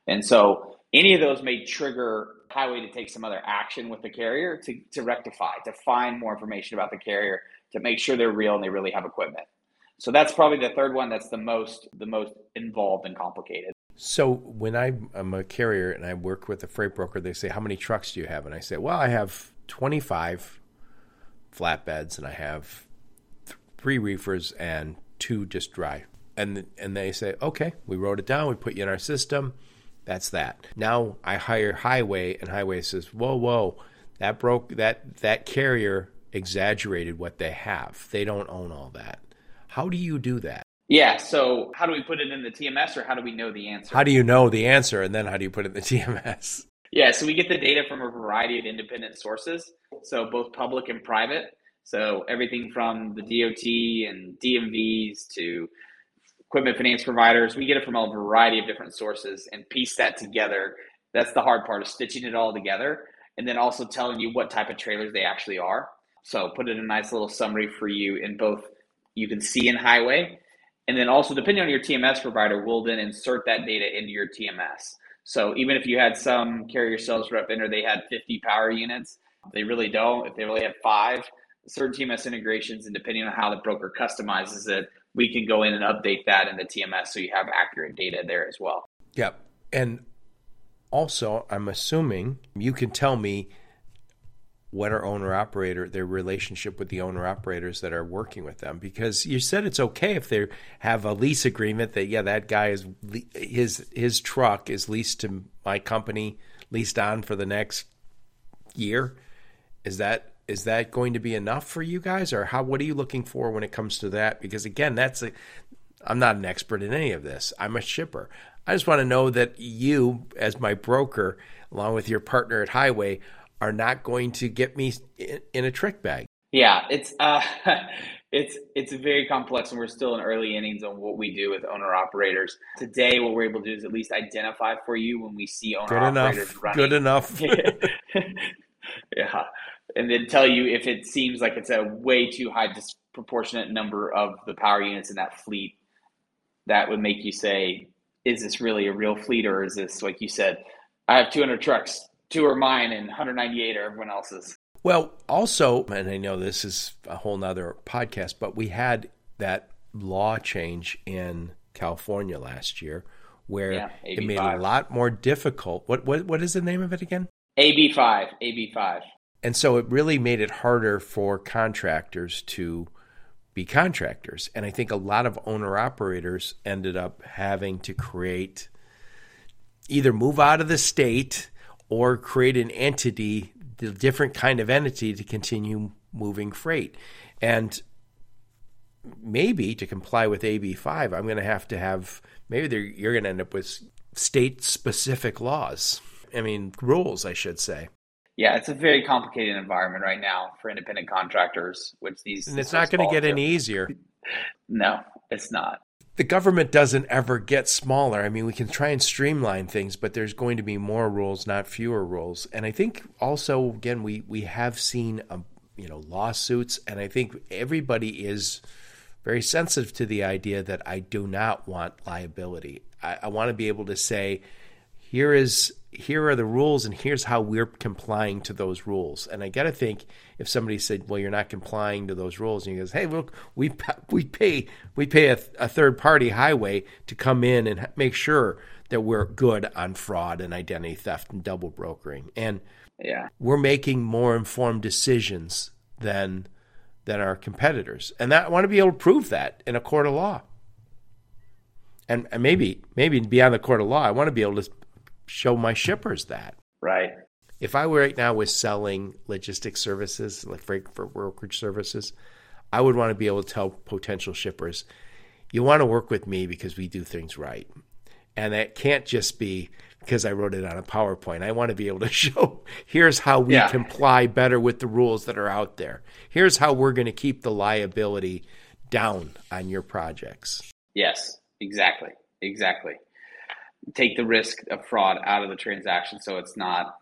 Speaker 2: And so any of those may trigger highway to take some other action with the carrier to, to rectify, to find more information about the carrier, to make sure they're real and they really have equipment. So that's probably the third one that's the most the most involved and complicated.
Speaker 1: So when I, am a carrier and I work with a freight broker, they say, "How many trucks do you have?" And I say, "Well, I have 25 flatbeds and I have three reefers and two just dry. And and they say, okay, we wrote it down, we put you in our system. That's that. Now I hire Highway, and Highway says, whoa, whoa, that broke that that carrier exaggerated what they have. They don't own all that. How do you do that?
Speaker 2: Yeah. So how do we put it in the TMS, or how do we know the answer?
Speaker 1: How do you know the answer, and then how do you put it in the TMS?
Speaker 2: Yeah. So we get the data from a variety of independent sources, so both public and private. So everything from the DOT and DMVs to equipment finance providers, we get it from a variety of different sources and piece that together. That's the hard part of stitching it all together and then also telling you what type of trailers they actually are. So put in a nice little summary for you in both you can see in highway and then also depending on your TMS provider, we'll then insert that data into your TMS. So even if you had some carrier sales rep enter, they had 50 power units, they really don't. If they really have five, certain TMS integrations, and depending on how the broker customizes it, we can go in and update that in the TMS so you have accurate data there as well.
Speaker 1: Yep. And also, I'm assuming you can tell me what are owner operator their relationship with the owner operators that are working with them because you said it's okay if they have a lease agreement that yeah that guy is his his truck is leased to my company leased on for the next year is that is that going to be enough for you guys or how what are you looking for when it comes to that because again that's a I'm not an expert in any of this I'm a shipper I just want to know that you as my broker along with your partner at Highway are not going to get me in, in a trick bag.
Speaker 2: Yeah, it's uh, it's it's very complex, and we're still in early innings on what we do with owner operators. Today, what we're able to do is at least identify for you when we see owner
Speaker 1: Good
Speaker 2: operators
Speaker 1: enough.
Speaker 2: running.
Speaker 1: Good enough.
Speaker 2: yeah, and then tell you if it seems like it's a way too high disproportionate number of the power units in that fleet. That would make you say, "Is this really a real fleet, or is this like you said?" I have 200 trucks two are mine and 198 are everyone else's.
Speaker 1: Well, also, and I know this is a whole nother podcast, but we had that law change in California last year where yeah, it made it a lot more difficult. What, what what is the name of it again?
Speaker 2: AB5, AB5.
Speaker 1: And so it really made it harder for contractors to be contractors. And I think a lot of owner operators ended up having to create either move out of the state or create an entity, the different kind of entity to continue moving freight. And maybe to comply with AB5, I'm going to have to have maybe you're going to end up with state specific laws. I mean, rules, I should say.
Speaker 2: Yeah, it's a very complicated environment right now for independent contractors, which these.
Speaker 1: And it's not going to get any easier.
Speaker 2: no, it's not
Speaker 1: the government doesn't ever get smaller. I mean, we can try and streamline things, but there's going to be more rules, not fewer rules. And I think also, again, we we have seen, um, you know, lawsuits, and I think everybody is very sensitive to the idea that I do not want liability. I, I want to be able to say, here is here are the rules and here's how we're complying to those rules. And I got to think if somebody said, "Well, you're not complying to those rules," and he goes, "Hey, look, we we pay we pay a, a third party highway to come in and make sure that we're good on fraud and identity theft and double brokering, and
Speaker 2: yeah,
Speaker 1: we're making more informed decisions than than our competitors, and that I want to be able to prove that in a court of law." And, and maybe, maybe beyond the court of law, I want to be able to show my shippers that.
Speaker 2: Right.
Speaker 1: If I were right now was selling logistics services, like freight for brokerage services, I would want to be able to tell potential shippers, you want to work with me because we do things right. And that can't just be because I wrote it on a PowerPoint. I want to be able to show here's how we yeah. comply better with the rules that are out there. Here's how we're going to keep the liability down on your projects.
Speaker 2: Yes, exactly. Exactly take the risk of fraud out of the transaction so it's not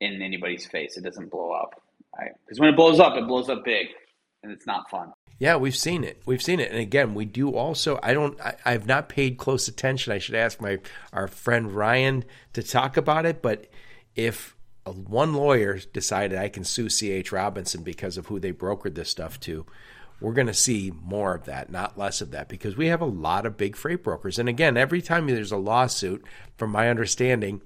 Speaker 2: in anybody's face. It doesn't blow up. Right? Because when it blows up, it blows up big and it's not fun.
Speaker 1: Yeah, we've seen it. We've seen it. And again, we do also I don't I, I've not paid close attention. I should ask my our friend Ryan to talk about it, but if one lawyer decided I can sue CH Robinson because of who they brokered this stuff to, we're going to see more of that, not less of that, because we have a lot of big freight brokers. And again, every time there's a lawsuit, from my understanding,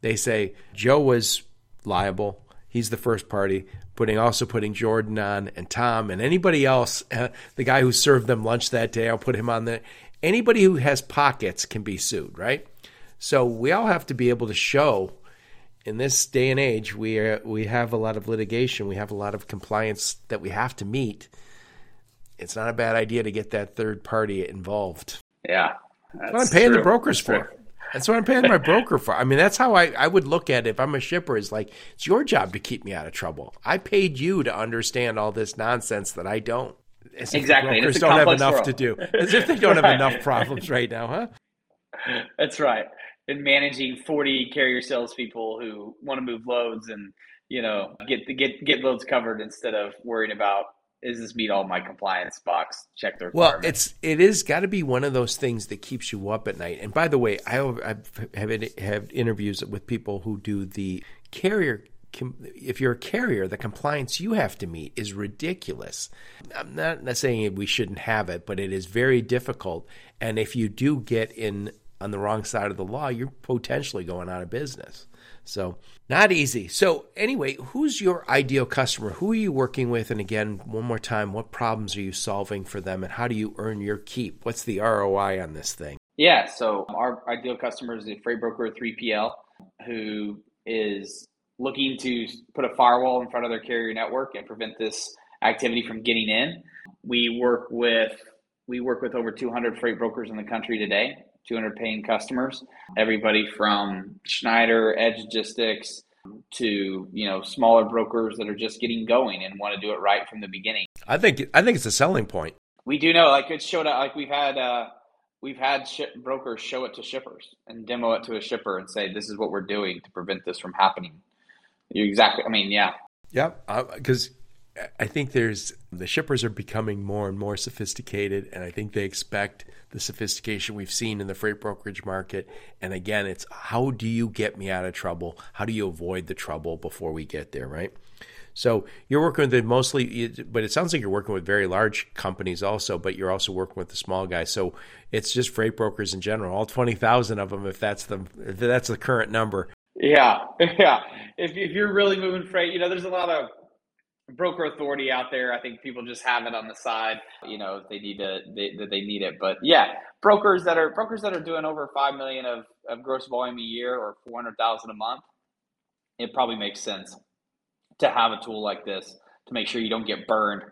Speaker 1: they say Joe was liable. He's the first party, putting also putting Jordan on and Tom and anybody else. Uh, the guy who served them lunch that day, I'll put him on there. Anybody who has pockets can be sued, right? So we all have to be able to show. In this day and age, we are, we have a lot of litigation. We have a lot of compliance that we have to meet it's not a bad idea to get that third party involved.
Speaker 2: Yeah.
Speaker 1: That's what I'm paying true. the brokers that's for. True. That's what I'm paying my broker for. I mean, that's how I, I would look at it if I'm a shipper is like, it's your job to keep me out of trouble. I paid you to understand all this nonsense that I don't.
Speaker 2: As exactly.
Speaker 1: brokers don't have enough world. to do. As if they don't right. have enough problems right now, huh?
Speaker 2: That's right. And managing 40 carrier salespeople who want to move loads and, you know, get get get loads covered instead of worrying about is this meet all my compliance box? Check the
Speaker 1: Well, it's it is got to be one of those things that keeps you up at night. And by the way, I have have, have interviews with people who do the carrier if you're a carrier, the compliance you have to meet is ridiculous. I'm not saying we shouldn't have it, but it is very difficult. And if you do get in on the wrong side of the law, you're potentially going out of business. So, not easy. So, anyway, who's your ideal customer? Who are you working with? And again, one more time, what problems are you solving for them and how do you earn your keep? What's the ROI on this thing?
Speaker 2: Yeah, so our ideal customer is a freight broker 3PL who is looking to put a firewall in front of their carrier network and prevent this activity from getting in. We work with we work with over 200 freight brokers in the country today 200 paying customers. Everybody from Schneider, Edge Logistics, to you know smaller brokers that are just getting going and want to do it right from the beginning.
Speaker 1: I think I think it's a selling point.
Speaker 2: We do know, like it showed up, like we've had uh, we've had ship brokers show it to shippers and demo it to a shipper and say, "This is what we're doing to prevent this from happening." You exactly. I mean, yeah.
Speaker 1: Yep. Because I think there's the shippers are becoming more and more sophisticated, and I think they expect the sophistication we've seen in the freight brokerage market. And again, it's how do you get me out of trouble? How do you avoid the trouble before we get there, right? So you're working with mostly, but it sounds like you're working with very large companies also, but you're also working with the small guys. So it's just freight brokers in general, all twenty thousand of them, if that's the if that's the current number.
Speaker 2: Yeah, yeah. If if you're really moving freight, you know, there's a lot of broker authority out there. I think people just have it on the side, you know, they need to they, that they need it. But yeah, brokers that are brokers that are doing over five million of, of gross volume a year or four hundred thousand a month, it probably makes sense to have a tool like this to make sure you don't get burned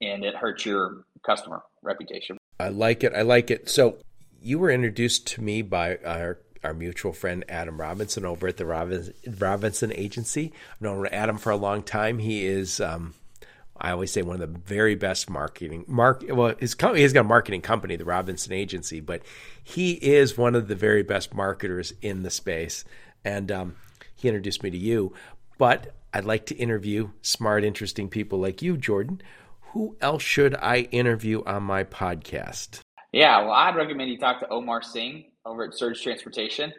Speaker 2: and it hurts your customer reputation.
Speaker 1: I like it. I like it. So you were introduced to me by our our mutual friend Adam Robinson over at the Robinson Agency. I've known Adam for a long time. He is, um, I always say, one of the very best marketing. Mark, well, his company, he's got a marketing company, the Robinson Agency, but he is one of the very best marketers in the space. And um, he introduced me to you. But I'd like to interview smart, interesting people like you, Jordan. Who else should I interview on my podcast?
Speaker 2: Yeah, well, I'd recommend you talk to Omar Singh over at Surge Transportation.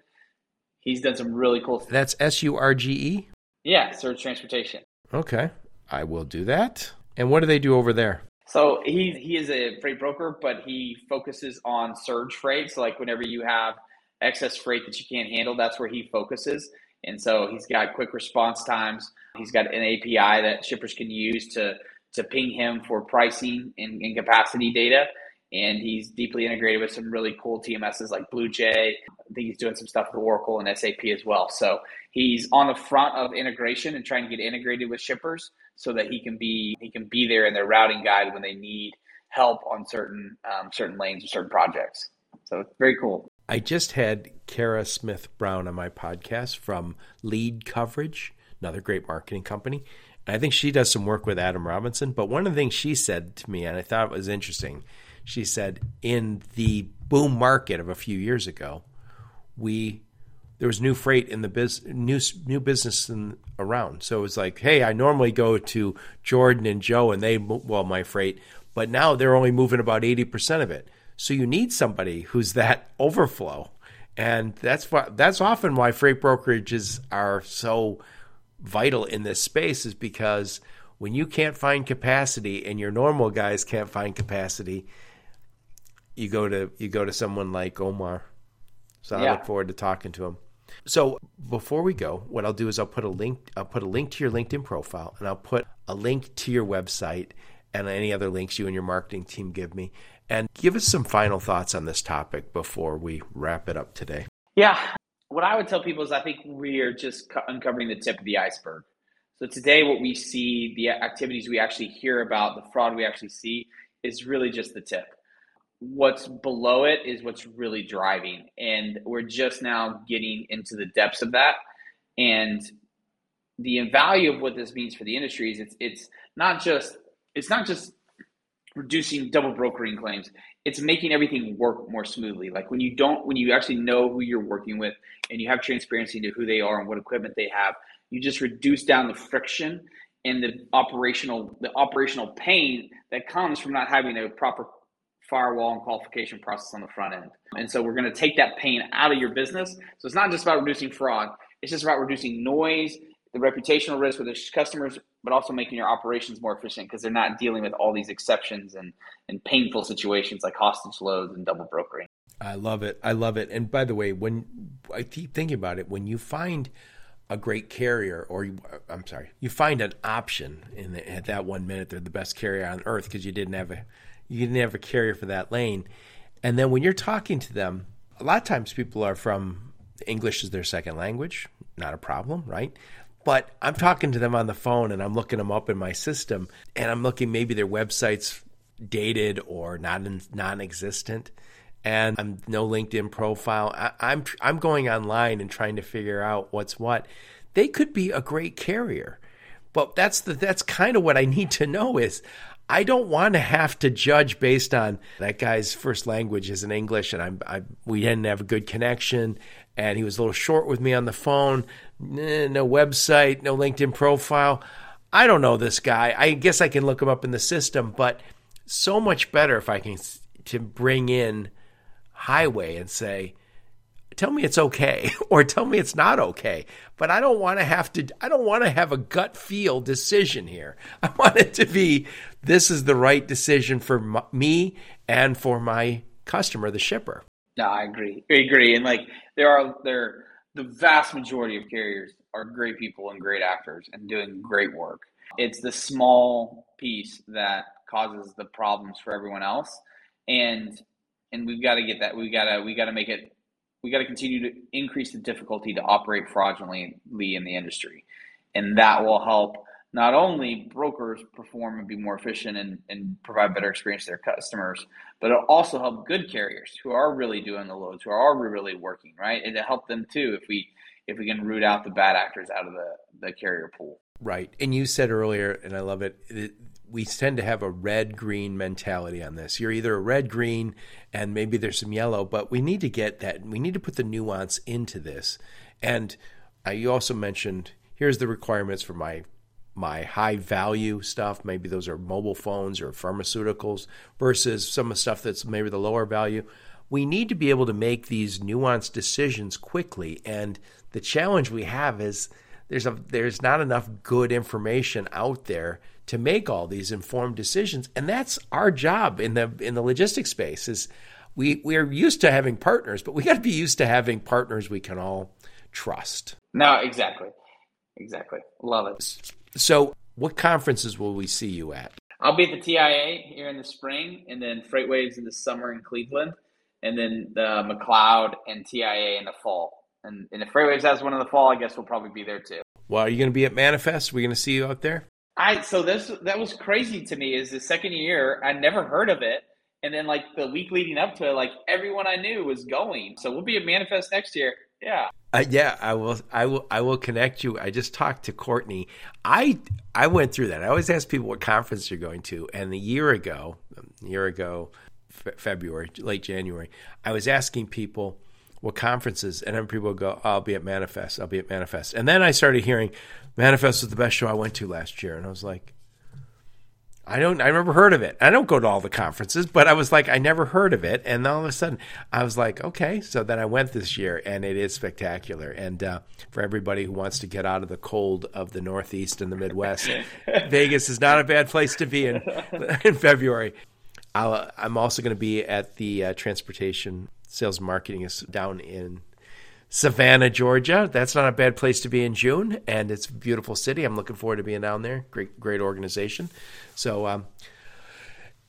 Speaker 2: He's done some really cool.
Speaker 1: Th- That's S U R G E.
Speaker 2: Yeah, Surge Transportation.
Speaker 1: Okay, I will do that. And what do they do over there?
Speaker 2: So he he is a freight broker, but he focuses on surge freight. So like whenever you have excess freight that you can't handle, that's where he focuses. And so he's got quick response times. He's got an API that shippers can use to to ping him for pricing and, and capacity data and he's deeply integrated with some really cool TMSs like BluJay. I think he's doing some stuff with Oracle and SAP as well. So he's on the front of integration and trying to get integrated with shippers so that he can be he can be there in their routing guide when they need help on certain um, certain lanes or certain projects. So it's very cool.
Speaker 1: I just had Kara Smith Brown on my podcast from Lead Coverage, another great marketing company. And I think she does some work with Adam Robinson. But one of the things she said to me, and I thought it was interesting, she said in the boom market of a few years ago, we there was new freight in the biz, new new business in, around. So it was like, hey, I normally go to Jordan and Joe, and they well my freight, but now they're only moving about eighty percent of it. So you need somebody who's that overflow, and that's why that's often why freight brokerages are so vital in this space is because when you can't find capacity and your normal guys can't find capacity, you go to you go to someone like Omar. So yeah. I look forward to talking to him. So before we go, what I'll do is I'll put a link I'll put a link to your LinkedIn profile and I'll put a link to your website and any other links you and your marketing team give me. And give us some final thoughts on this topic before we wrap it up today.
Speaker 2: Yeah. What I would tell people is I think we are just uncovering the tip of the iceberg. So today what we see, the activities we actually hear about, the fraud we actually see is really just the tip what's below it is what's really driving. And we're just now getting into the depths of that. And the value of what this means for the industry is it's it's not just it's not just reducing double brokering claims. It's making everything work more smoothly. Like when you don't when you actually know who you're working with and you have transparency into who they are and what equipment they have you just reduce down the friction and the operational the operational pain that comes from not having a proper firewall and qualification process on the front end. And so we're going to take that pain out of your business. So it's not just about reducing fraud, it's just about reducing noise, the reputational risk with the customers, but also making your operations more efficient because they're not dealing with all these exceptions and, and painful situations like hostage loads and double brokering.
Speaker 1: I love it. I love it. And by the way, when I keep thinking about it, when you find a great carrier, or you, I'm sorry, you find an option in the, at that one minute, they're the best carrier on earth because you didn't have a you didn't have a carrier for that lane. And then when you're talking to them, a lot of times people are from English is their second language, not a problem, right? But I'm talking to them on the phone and I'm looking them up in my system and I'm looking maybe their website's dated or not non-existent and I'm no LinkedIn profile. I, I'm I'm going online and trying to figure out what's what. They could be a great carrier, but that's the that's kind of what I need to know is I don't want to have to judge based on that guy's first language is in English, and I'm, I, we didn't have a good connection, and he was a little short with me on the phone. Eh, no website, no LinkedIn profile. I don't know this guy. I guess I can look him up in the system, but so much better if I can to bring in Highway and say, tell me it's okay or tell me it's not okay but i don't want to have to i don't want to have a gut feel decision here. I want it to be this is the right decision for my, me and for my customer the shipper.
Speaker 2: No i agree i agree and like there are there the vast majority of carriers are great people and great actors and doing great work. It's the small piece that causes the problems for everyone else and and we've got to get that we got to we got to make it we got to continue to increase the difficulty to operate fraudulently in the industry. And that will help not only brokers perform and be more efficient and, and provide better experience to their customers, but it'll also help good carriers who are really doing the loads, who are really working, right? And to help them too if we if we can root out the bad actors out of the, the carrier pool.
Speaker 1: Right. And you said earlier, and I love it, it we tend to have a red green mentality on this. You're either a red green and maybe there's some yellow, but we need to get that. We need to put the nuance into this. And uh, you also mentioned here's the requirements for my my high value stuff. Maybe those are mobile phones or pharmaceuticals versus some of the stuff that's maybe the lower value. We need to be able to make these nuanced decisions quickly. And the challenge we have is there's a there's not enough good information out there to make all these informed decisions. And that's our job in the in the logistics space is we we're used to having partners but we got to be used to having partners we can all trust.
Speaker 2: No exactly. Exactly. Love it.
Speaker 1: So what conferences will we see you at?
Speaker 2: I'll be at the tia here in the spring and then freightwaves in the summer in cleveland and then the mcleod and tia in the fall. And, and if freightwaves has one in the fall i guess we'll probably be there too.
Speaker 1: Well are you going to be at manifest? Are we going to see you out there
Speaker 2: I so this that was crazy to me. Is the second year I never heard of it, and then like the week leading up to it, like everyone I knew was going. So we'll be at Manifest next year. Yeah.
Speaker 1: Uh, yeah, I will. I will. I will connect you. I just talked to Courtney. I I went through that. I always ask people what conference you're going to, and a year ago, a year ago, February, late January, I was asking people what conferences, and then people would go, "I'll be at Manifest. I'll be at Manifest." And then I started hearing, Manifest was the best show I went to last year, and I was like, I don't, I never heard of it. I don't go to all the conferences, but I was like, I never heard of it, and all of a sudden, I was like, okay. So then I went this year, and it is spectacular. And uh, for everybody who wants to get out of the cold of the Northeast and the Midwest, Vegas is not a bad place to be in in February. i am also going to be at the uh, transportation sales marketing is down in Savannah, Georgia. That's not a bad place to be in June, and it's a beautiful city. I'm looking forward to being down there. Great, great organization. So, um,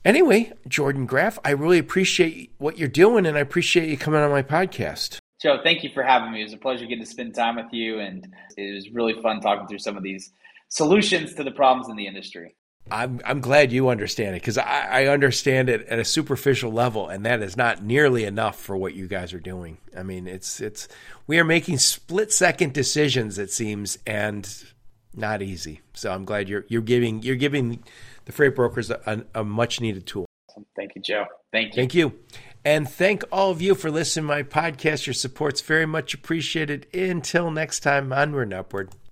Speaker 1: anyway, Jordan Graft, I really appreciate what you're doing, and I appreciate you coming on my podcast.
Speaker 2: Joe, thank you for having me. It was a pleasure getting to spend time with you, and it was really fun talking through some of these solutions to the problems in the industry.
Speaker 1: I'm I'm glad you understand it because I, I, understand it at a superficial level, and that is not nearly enough for what you guys are doing. I mean, it's it's we are making split second decisions, it seems, and not easy. So I'm glad you're you're giving you're giving the freight brokers a, a much needed tool.
Speaker 2: Thank you, Joe. Thank you.
Speaker 1: Thank you. And thank all of you for listening to my podcast. Your support's very much appreciated. Until next time, onward and upward.